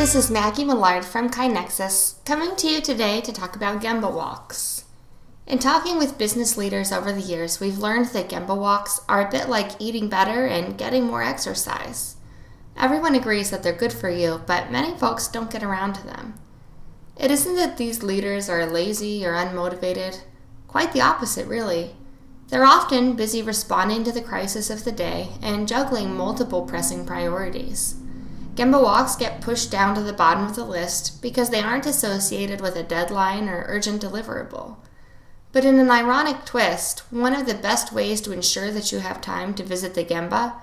This is Maggie Millard from KaiNexus, coming to you today to talk about Gemba walks. In talking with business leaders over the years, we've learned that Gemba walks are a bit like eating better and getting more exercise. Everyone agrees that they're good for you, but many folks don't get around to them. It isn't that these leaders are lazy or unmotivated, quite the opposite, really. They're often busy responding to the crisis of the day and juggling multiple pressing priorities. Gemba walks get pushed down to the bottom of the list because they aren't associated with a deadline or urgent deliverable. But in an ironic twist, one of the best ways to ensure that you have time to visit the Gemba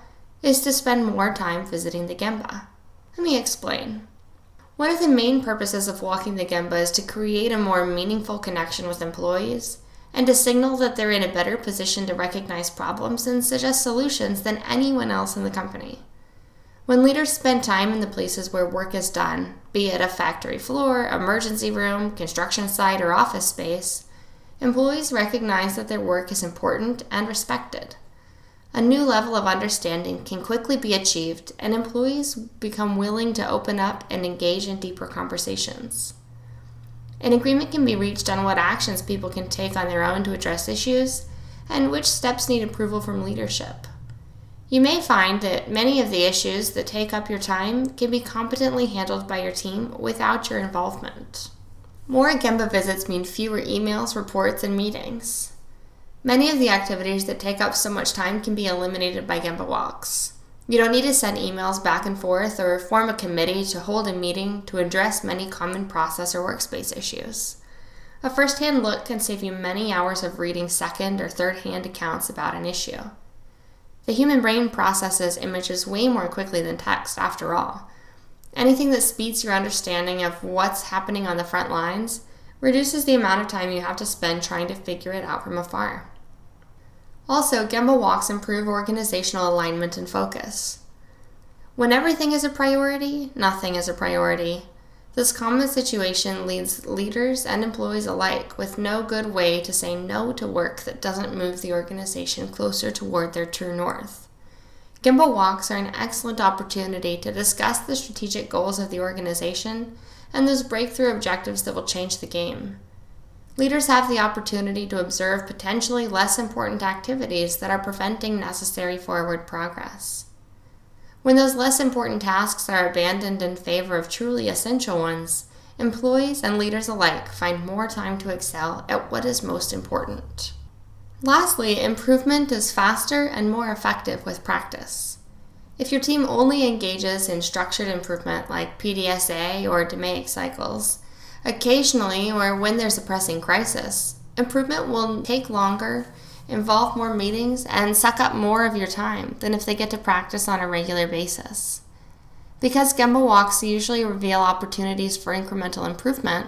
is to spend more time visiting the Gemba. Let me explain. One of the main purposes of walking the Gemba is to create a more meaningful connection with employees and to signal that they're in a better position to recognize problems and suggest solutions than anyone else in the company. When leaders spend time in the places where work is done, be it a factory floor, emergency room, construction site, or office space, employees recognize that their work is important and respected. A new level of understanding can quickly be achieved, and employees become willing to open up and engage in deeper conversations. An agreement can be reached on what actions people can take on their own to address issues and which steps need approval from leadership. You may find that many of the issues that take up your time can be competently handled by your team without your involvement. More Gemba visits mean fewer emails, reports, and meetings. Many of the activities that take up so much time can be eliminated by Gemba walks. You don't need to send emails back and forth or form a committee to hold a meeting to address many common process or workspace issues. A first hand look can save you many hours of reading second or third hand accounts about an issue. The human brain processes images way more quickly than text, after all. Anything that speeds your understanding of what's happening on the front lines reduces the amount of time you have to spend trying to figure it out from afar. Also, Gemba walks improve organizational alignment and focus. When everything is a priority, nothing is a priority. This common situation leads leaders and employees alike with no good way to say no to work that doesn't move the organization closer toward their true north. Gemba walks are an excellent opportunity to discuss the strategic goals of the organization and those breakthrough objectives that will change the game. Leaders have the opportunity to observe potentially less important activities that are preventing necessary forward progress. When those less important tasks are abandoned in favor of truly essential ones, employees and leaders alike find more time to excel at what is most important. Lastly, improvement is faster and more effective with practice. If your team only engages in structured improvement like PDSA or DMAIC cycles, occasionally or when there's a pressing crisis, improvement will take longer involve more meetings, and suck up more of your time than if they get to practice on a regular basis. Because Gemba walks usually reveal opportunities for incremental improvement,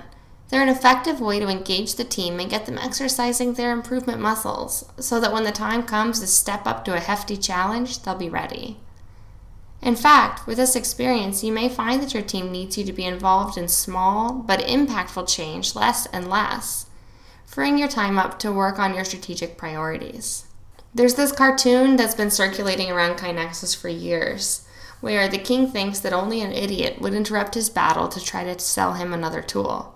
they're an effective way to engage the team and get them exercising their improvement muscles so that when the time comes to step up to a hefty challenge, they'll be ready. In fact, with this experience, you may find that your team needs you to be involved in small but impactful change less and less freeing your time up to work on your strategic priorities. There's this cartoon that's been circulating around KaiNexus for years, where the king thinks that only an idiot would interrupt his battle to try to sell him another tool.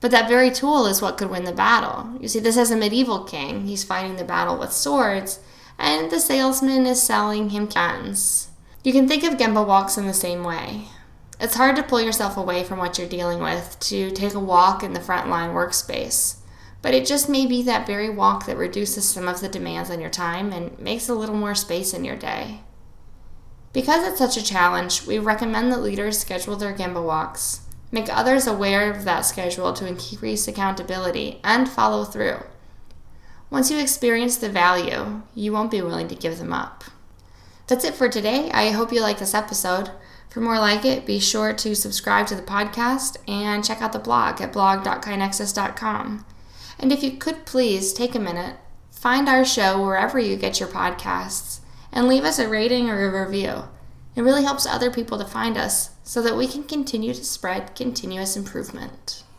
But that very tool is what could win the battle. You see, this is a medieval king. He's fighting the battle with swords, and the salesman is selling him guns. You can think of Gemba walks in the same way. It's hard to pull yourself away from what you're dealing with to take a walk in the frontline workspace but it just may be that very walk that reduces some of the demands on your time and makes a little more space in your day. Because it's such a challenge, we recommend that leaders schedule their Gemba walks, make others aware of that schedule to increase accountability, and follow through. Once you experience the value, you won't be willing to give them up. That's it for today. I hope you like this episode. For more like it, be sure to subscribe to the podcast and check out the blog at blog.kainexus.com. And if you could please take a minute, find our show wherever you get your podcasts and leave us a rating or a review. It really helps other people to find us so that we can continue to spread continuous improvement.